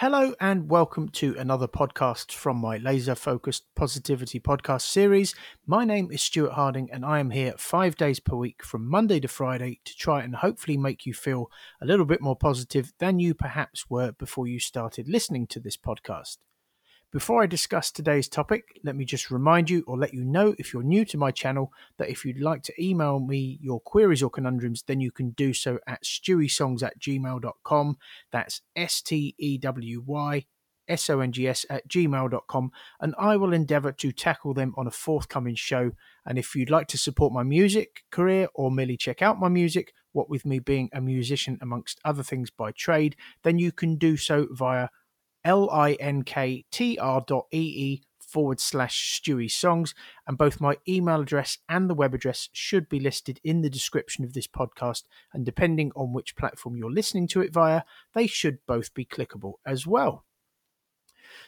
Hello and welcome to another podcast from my laser focused positivity podcast series. My name is Stuart Harding and I am here five days per week from Monday to Friday to try and hopefully make you feel a little bit more positive than you perhaps were before you started listening to this podcast. Before I discuss today's topic, let me just remind you or let you know if you're new to my channel that if you'd like to email me your queries or conundrums, then you can do so at stewysongs at gmail.com. That's S T E W Y S O N G S at gmail.com, and I will endeavour to tackle them on a forthcoming show. And if you'd like to support my music career or merely check out my music, what with me being a musician amongst other things by trade, then you can do so via linktr dot forward slash Stewy Songs, and both my email address and the web address should be listed in the description of this podcast. And depending on which platform you're listening to it via, they should both be clickable as well.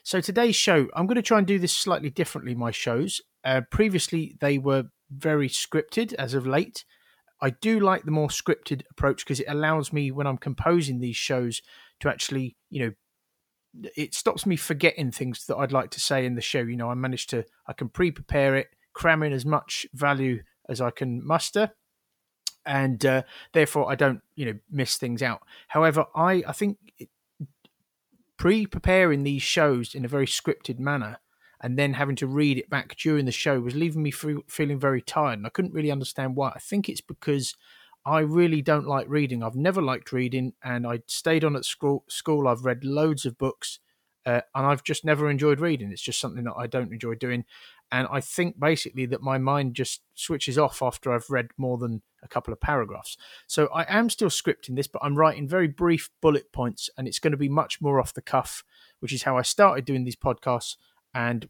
So today's show, I'm going to try and do this slightly differently. My shows, uh, previously they were very scripted as of late. I do like the more scripted approach because it allows me when I'm composing these shows to actually, you know, it stops me forgetting things that I'd like to say in the show. You know, I manage to I can pre-prepare it, cram in as much value as I can muster, and uh, therefore I don't you know miss things out. However, I I think pre-preparing these shows in a very scripted manner and then having to read it back during the show was leaving me feeling very tired and I couldn't really understand why. I think it's because I really don't like reading. I've never liked reading, and I stayed on at school. School, I've read loads of books, uh, and I've just never enjoyed reading. It's just something that I don't enjoy doing, and I think basically that my mind just switches off after I've read more than a couple of paragraphs. So I am still scripting this, but I'm writing very brief bullet points, and it's going to be much more off the cuff, which is how I started doing these podcasts. And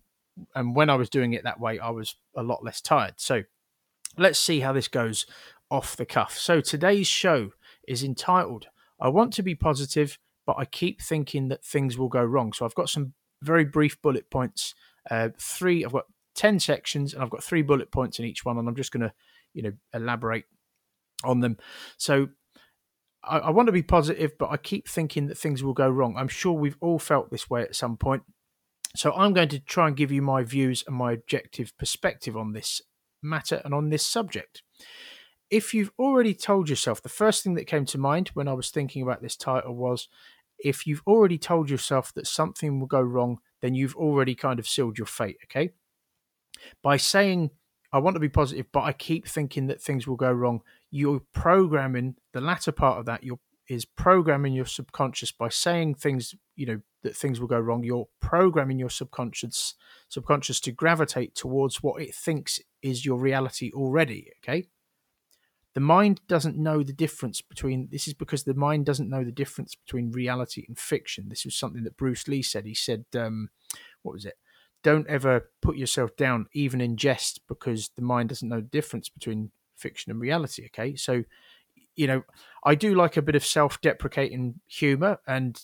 and when I was doing it that way, I was a lot less tired. So let's see how this goes off the cuff. So today's show is entitled I Want to Be Positive, but I keep thinking that things will go wrong. So I've got some very brief bullet points. Uh, three, I've got 10 sections and I've got three bullet points in each one, and I'm just going to, you know, elaborate on them. So I, I want to be positive, but I keep thinking that things will go wrong. I'm sure we've all felt this way at some point. So I'm going to try and give you my views and my objective perspective on this matter and on this subject if you've already told yourself, the first thing that came to mind when I was thinking about this title was if you've already told yourself that something will go wrong, then you've already kind of sealed your fate, okay? By saying, I want to be positive, but I keep thinking that things will go wrong, you're programming the latter part of that, you're is programming your subconscious by saying things you know that things will go wrong you're programming your subconscious subconscious to gravitate towards what it thinks is your reality already okay the mind doesn't know the difference between this is because the mind doesn't know the difference between reality and fiction. This was something that bruce lee said. He said um, what was it? Don't ever put yourself down even in jest because the mind doesn't know the difference between fiction and reality okay? So you know i do like a bit of self-deprecating humor and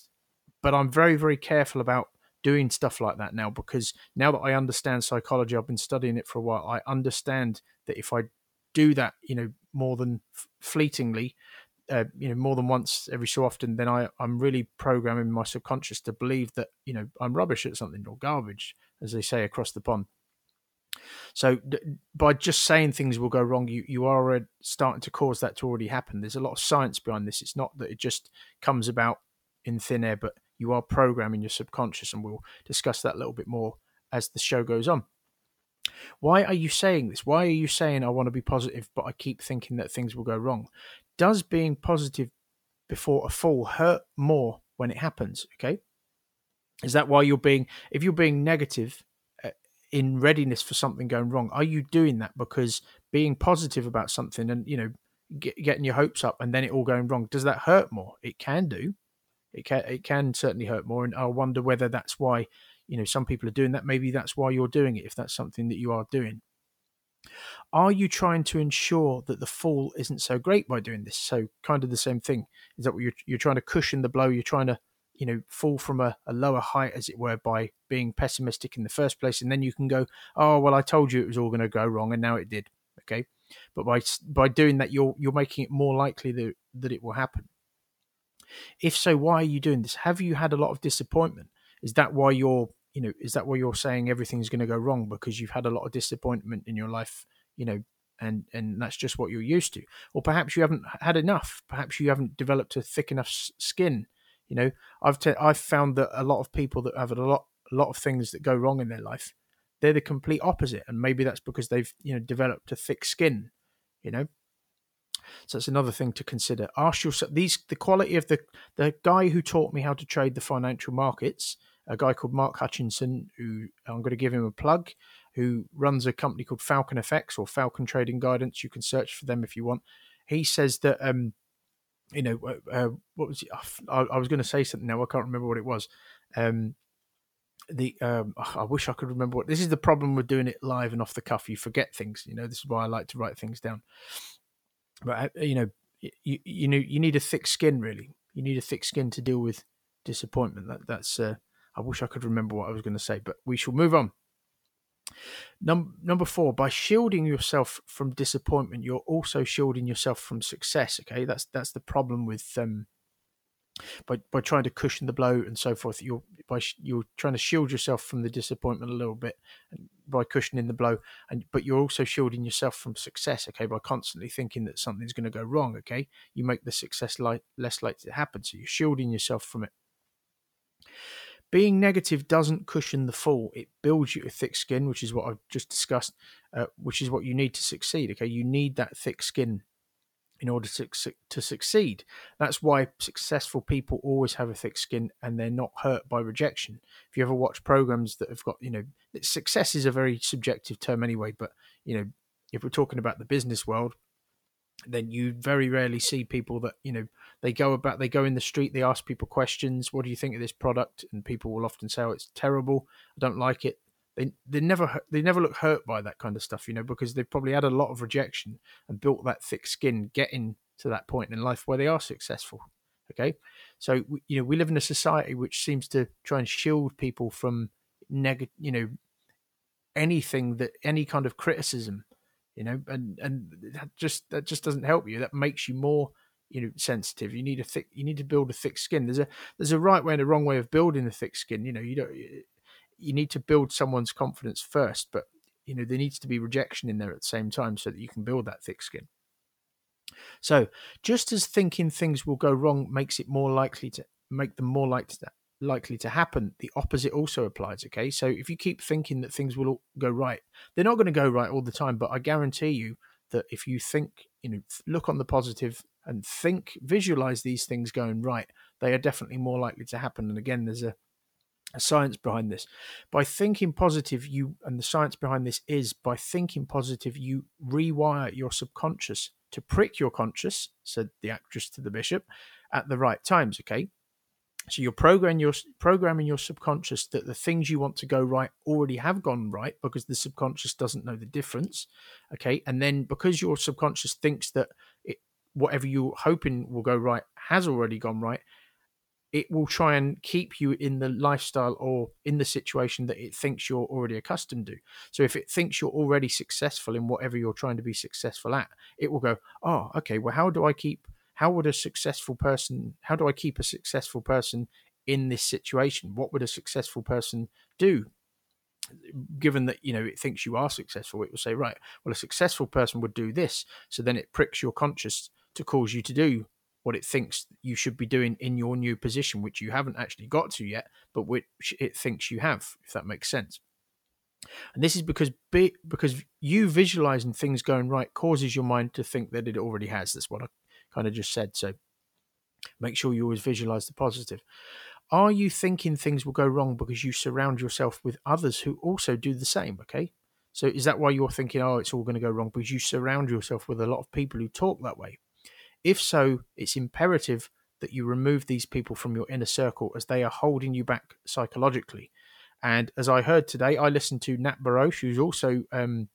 but i'm very very careful about doing stuff like that now because now that i understand psychology i've been studying it for a while i understand that if i do that, you know, more than fleetingly, uh, you know, more than once every so often, then I, I'm really programming my subconscious to believe that, you know, I'm rubbish at something or garbage, as they say across the pond. So d- by just saying things will go wrong, you you are starting to cause that to already happen. There's a lot of science behind this. It's not that it just comes about in thin air, but you are programming your subconscious, and we'll discuss that a little bit more as the show goes on. Why are you saying this? Why are you saying I want to be positive, but I keep thinking that things will go wrong? Does being positive before a fall hurt more when it happens? Okay. Is that why you're being, if you're being negative uh, in readiness for something going wrong, are you doing that because being positive about something and, you know, get, getting your hopes up and then it all going wrong, does that hurt more? It can do. It can, it can certainly hurt more. And I wonder whether that's why you know some people are doing that maybe that's why you're doing it if that's something that you are doing. Are you trying to ensure that the fall isn't so great by doing this? So kind of the same thing. Is that what you're, you're trying to cushion the blow? You're trying to you know fall from a, a lower height as it were by being pessimistic in the first place and then you can go oh well i told you it was all going to go wrong and now it did. Okay? But by by doing that you're you're making it more likely that, that it will happen. If so, why are you doing this? Have you had a lot of disappointment? Is that why you're, you know, is that why you're saying everything's going to go wrong because you've had a lot of disappointment in your life, you know, and and that's just what you're used to, or perhaps you haven't had enough. Perhaps you haven't developed a thick enough skin. You know, I've i I've found that a lot of people that have a lot a lot of things that go wrong in their life, they're the complete opposite, and maybe that's because they've you know developed a thick skin. You know, so that's another thing to consider. Ask yourself these the quality of the the guy who taught me how to trade the financial markets, a guy called Mark Hutchinson, who I'm going to give him a plug, who runs a company called Falcon FX or Falcon Trading Guidance. You can search for them if you want. He says that um, you know, uh, uh what was? I, I was going to say something now. I can't remember what it was. Um, the um, I wish I could remember what. This is the problem with doing it live and off the cuff. You forget things. You know, this is why I like to write things down but uh, you know, you you know, you need a thick skin. Really, you need a thick skin to deal with disappointment. That that's. Uh, I wish I could remember what I was going to say, but we shall move on. Number number four, by shielding yourself from disappointment, you're also shielding yourself from success. Okay, that's that's the problem with um, by by trying to cushion the blow and so forth. You're by you're trying to shield yourself from the disappointment a little bit by cushioning the blow, and but you're also shielding yourself from success. Okay, by constantly thinking that something's going to go wrong. Okay, you make the success li- less likely to happen. So you're shielding yourself from it. Being negative doesn't cushion the fall. It builds you a thick skin, which is what I've just discussed, uh, which is what you need to succeed. Okay, you need that thick skin in order to, to succeed. That's why successful people always have a thick skin and they're not hurt by rejection. If you ever watch programs that have got, you know, success is a very subjective term anyway, but, you know, if we're talking about the business world, then you very rarely see people that, you know, they go about, they go in the street, they ask people questions. What do you think of this product? And people will often say, oh, it's terrible. I don't like it they they never they never look hurt by that kind of stuff, you know, because they've probably had a lot of rejection and built that thick skin, getting to that point in life where they are successful. Okay, so you know we live in a society which seems to try and shield people from negative, you know, anything that any kind of criticism, you know, and and that just that just doesn't help you. That makes you more you know sensitive you need a thick you need to build a thick skin there's a there's a right way and a wrong way of building a thick skin you know you don't you need to build someone's confidence first, but you know there needs to be rejection in there at the same time so that you can build that thick skin. So, just as thinking things will go wrong makes it more likely to make them more likely to likely to happen, the opposite also applies. Okay, so if you keep thinking that things will go right, they're not going to go right all the time. But I guarantee you that if you think, you know, look on the positive and think, visualize these things going right, they are definitely more likely to happen. And again, there's a a science behind this. By thinking positive, you and the science behind this is by thinking positive, you rewire your subconscious to prick your conscious, said the actress to the bishop, at the right times. Okay. So you're programming your programming your subconscious that the things you want to go right already have gone right because the subconscious doesn't know the difference. Okay. And then because your subconscious thinks that it whatever you're hoping will go right has already gone right, it will try and keep you in the lifestyle or in the situation that it thinks you're already accustomed to. So if it thinks you're already successful in whatever you're trying to be successful at, it will go, "Oh, okay, well how do I keep how would a successful person how do I keep a successful person in this situation? What would a successful person do?" Given that you know it thinks you are successful, it will say, "Right, well, a successful person would do this." So then it pricks your conscious to cause you to do what it thinks you should be doing in your new position, which you haven't actually got to yet, but which it thinks you have, if that makes sense. And this is because be, because you visualizing things going right causes your mind to think that it already has. That's what I kind of just said. So make sure you always visualize the positive. Are you thinking things will go wrong because you surround yourself with others who also do the same? Okay. So is that why you're thinking, oh, it's all going to go wrong? Because you surround yourself with a lot of people who talk that way. If so, it's imperative that you remove these people from your inner circle as they are holding you back psychologically. And as I heard today, I listened to Nat Barosh, who's also um,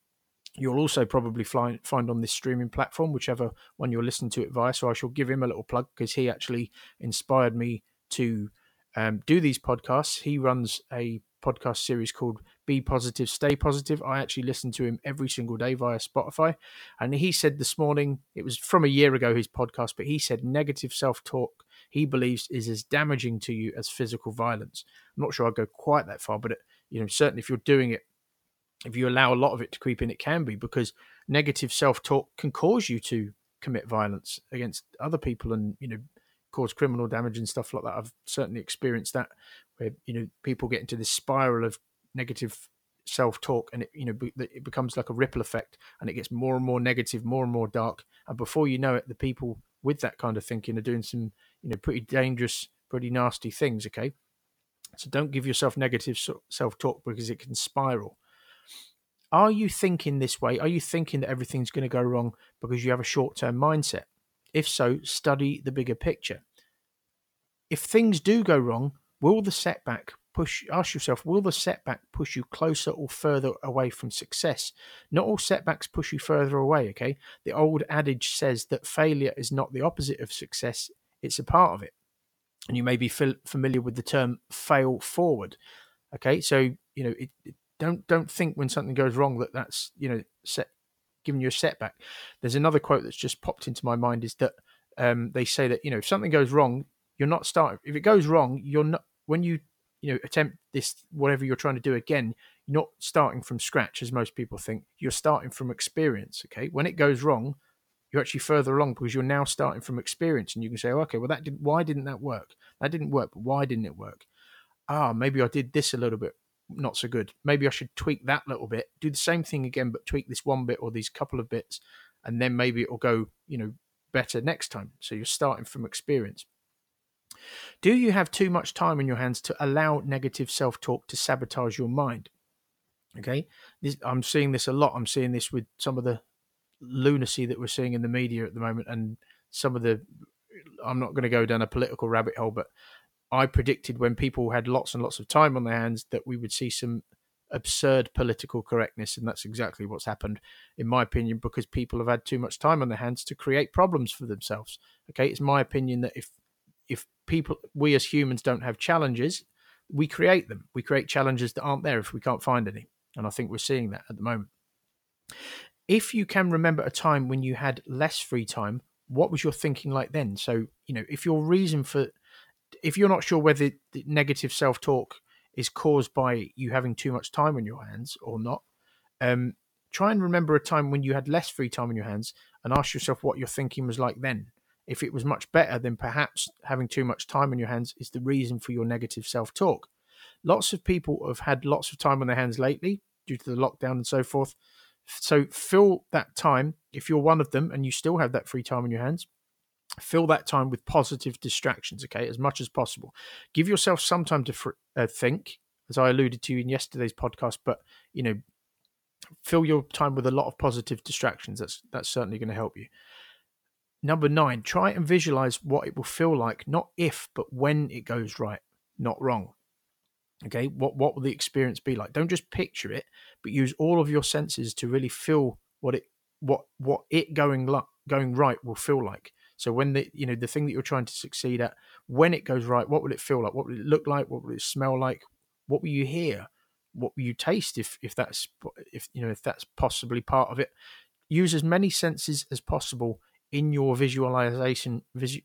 you'll also probably fly, find on this streaming platform, whichever one you're listening to it via. So I shall give him a little plug because he actually inspired me to um, do these podcasts. He runs a podcast series called Be Positive, Stay Positive. I actually listen to him every single day via Spotify. And he said this morning, it was from a year ago, his podcast, but he said negative self talk. he believes is as damaging to you as physical violence. I'm not sure I'd go quite that far, but it, you know, certainly if you're doing it, if you allow a lot of it to creep in, it can be because negative self-talk can cause you to commit violence against other people and you know cause criminal damage and stuff like that. I've certainly experienced that where you know people get into this spiral of negative self-talk and it you know it becomes like a ripple effect and it gets more and more negative more and more dark. And before you know it the people with that kind of thinking are doing some you know pretty dangerous pretty nasty things okay? So don't give yourself negative self-talk because it can spiral are you thinking this way? Are you thinking that everything's going to go wrong because you have a short-term mindset? If so study the bigger picture. If things do go wrong will the setback push ask yourself will the setback push you closer or further away from success? Not all setbacks push you further away okay? The old adage says that failure is not the opposite of success it's a part of it. And you may be familiar with the term fail forward okay? So you know it, it, don't don't think when something goes wrong that that's you know set giving you a setback. There's another quote that's just popped into my mind is that um, they say that you know if something goes wrong you're not starting if it goes wrong you're not when you you know attempt this whatever you're trying to do again you're not starting from scratch as most people think. You're starting from experience okay? When it goes wrong you're actually further along because you're now starting from experience. And you can say oh, okay well that didn't why didn't that work? That didn't work but why didn't it work? Ah maybe i did this a little bit not so good maybe i should tweak that little bit do the same thing again but tweak this one bit or these couple of bits and then maybe it'll go you know better next time so you're starting from experience do you have too much time in your hands to allow negative self talk to sabotage your mind? Okay, this, I'm seeing this a lot. I'm seeing this with some of the lunacy that we're seeing in the media at the moment, and some of the. I'm not going to go down a political rabbit hole, but I predicted when people had lots and lots of time on their hands that we would see some absurd political correctness, and that's exactly what's happened, in my opinion, because people have had too much time on their hands to create problems for themselves. Okay, it's my opinion that if if people we as humans don't have challenges we create them. We create challenges that aren't there if we can't find any and i think we're seeing that at the moment. If you can remember a time when you had less free time what was your thinking like then? So you know if your reason for if you're not sure whether the negative self-talk is caused by you having too much time on your hands or not um, try and remember a time when you had less free time on your hands and ask yourself what your thinking was like then if it was much better, then perhaps having too much time on your hands is the reason for your negative self talk. Lots of people have had lots of time on their hands lately due to the lockdown and so forth. So fill that time, if you're one of them and you still have that free time on your hands, fill that time with positive distractions, okay, as much as possible. Give yourself some time to fr- uh, think, as I alluded to in yesterday's podcast, but, you know, fill your time with a lot of positive distractions. That's that's certainly going to help you. Number nine, try and visualize what it will feel like, not if, but when it goes right, not wrong. Okay, what what will the experience be like? Don't just picture it, but use all of your senses to really feel what it what what it going going right will feel like. So when the you know the thing that you're trying to succeed at, when it goes right, what will it feel like? What will it look like? What will it smell like? What will you hear? What will you taste if if that's if you know if that's possibly part of it? Use as many senses as possible in your visualization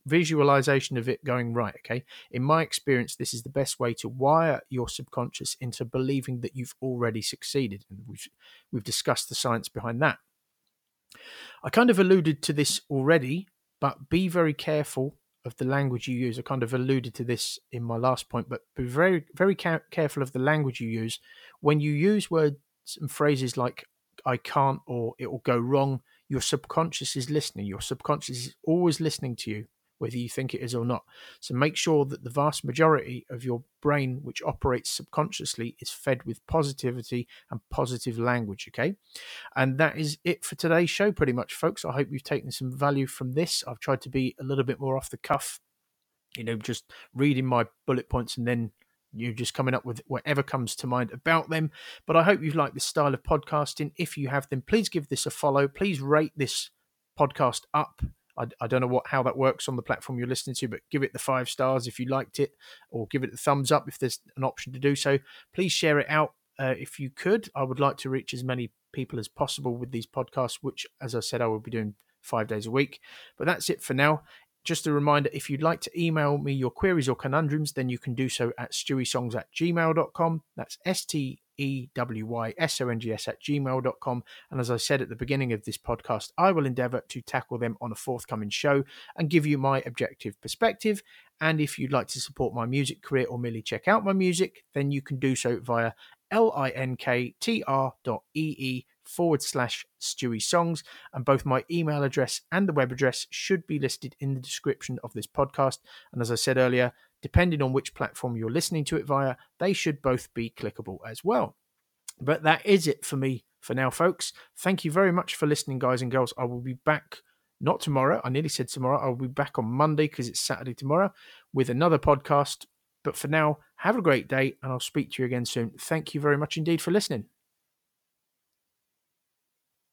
visualization of it going right okay in my experience this is the best way to wire your subconscious into believing that you've already succeeded and we've we've discussed the science behind that i kind of alluded to this already but be very careful of the language you use. I kind of alluded to this in my last point but be very very ca- careful of the language you use. When you use words and phrases like i can't or it will go wrong your subconscious is listening. Your subconscious is always listening to you, whether you think it is or not. So make sure that the vast majority of your brain, which operates subconsciously, is fed with positivity and positive language. Okay. And that is it for today's show, pretty much, folks. I hope you've taken some value from this. I've tried to be a little bit more off the cuff, you know, just reading my bullet points and then you're just coming up with whatever comes to mind about them. But I hope you've liked this style of podcasting. If you have, then please give this a follow. Please rate this podcast up. I, I, don't know what how that works on the platform you're listening to, but give it the five stars if you liked it, or give it the thumbs up if there's an option to do so. Please share it out uh, if you could. I would like to reach as many people as possible with these podcasts, which, as I said, I will be doing five days a week. But that's it for now just a reminder if you'd like to email me your queries or conundrums, then you can do so at stewysongs at gmail.com. That's S T E W Y S O N G S at gmail.com. And as I said at the beginning of this podcast, I will endeavor to tackle them on a forthcoming show and give you my objective perspective. And if you'd like to support my music career or merely check out my music, then you can do so via linktr.ee forward slash Stewy Songs. And both my email address and the web address should be listed in the description of this podcast. And as I said earlier, depending on which platform you're listening to it via, they should both be clickable as well. But that is it for me for now, folks. Thank you very much for listening, guys and girls. I will be back not tomorrow. I nearly said tomorrow. I'll be back on Monday because it's Saturday tomorrow with another podcast. But for now, have a great day and I'll speak to you again soon. Thank you very much indeed for listening.